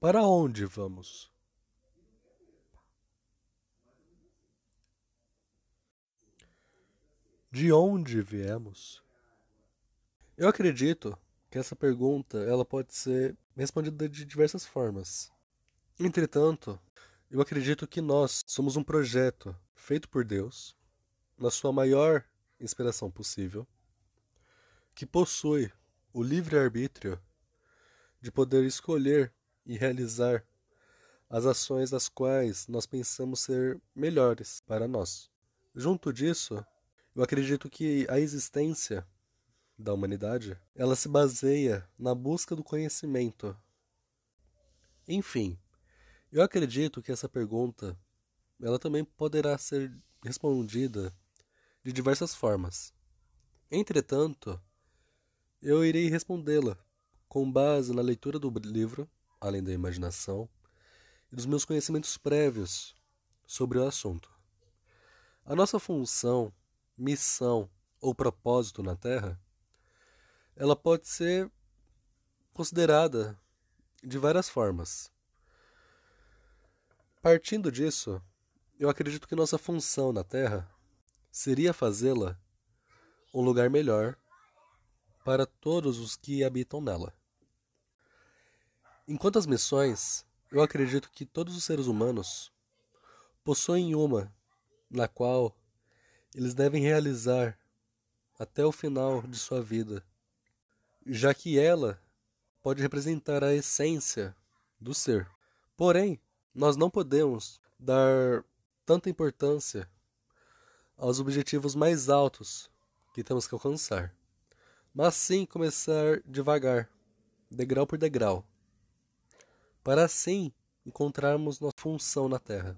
Para onde vamos? De onde viemos? Eu acredito que essa pergunta ela pode ser respondida de diversas formas. Entretanto, eu acredito que nós somos um projeto feito por Deus, na sua maior inspiração possível, que possui o livre-arbítrio de poder escolher e realizar as ações das quais nós pensamos ser melhores para nós. Junto disso, eu acredito que a existência da humanidade, ela se baseia na busca do conhecimento. Enfim, eu acredito que essa pergunta, ela também poderá ser respondida de diversas formas. Entretanto, eu irei respondê-la com base na leitura do livro além da imaginação, e dos meus conhecimentos prévios sobre o assunto. A nossa função, missão ou propósito na Terra, ela pode ser considerada de várias formas. Partindo disso, eu acredito que nossa função na Terra seria fazê-la um lugar melhor para todos os que habitam nela. Enquanto as missões, eu acredito que todos os seres humanos possuem uma na qual eles devem realizar até o final de sua vida, já que ela pode representar a essência do ser. Porém, nós não podemos dar tanta importância aos objetivos mais altos que temos que alcançar, mas sim começar devagar, degrau por degrau para assim encontrarmos nossa função na Terra.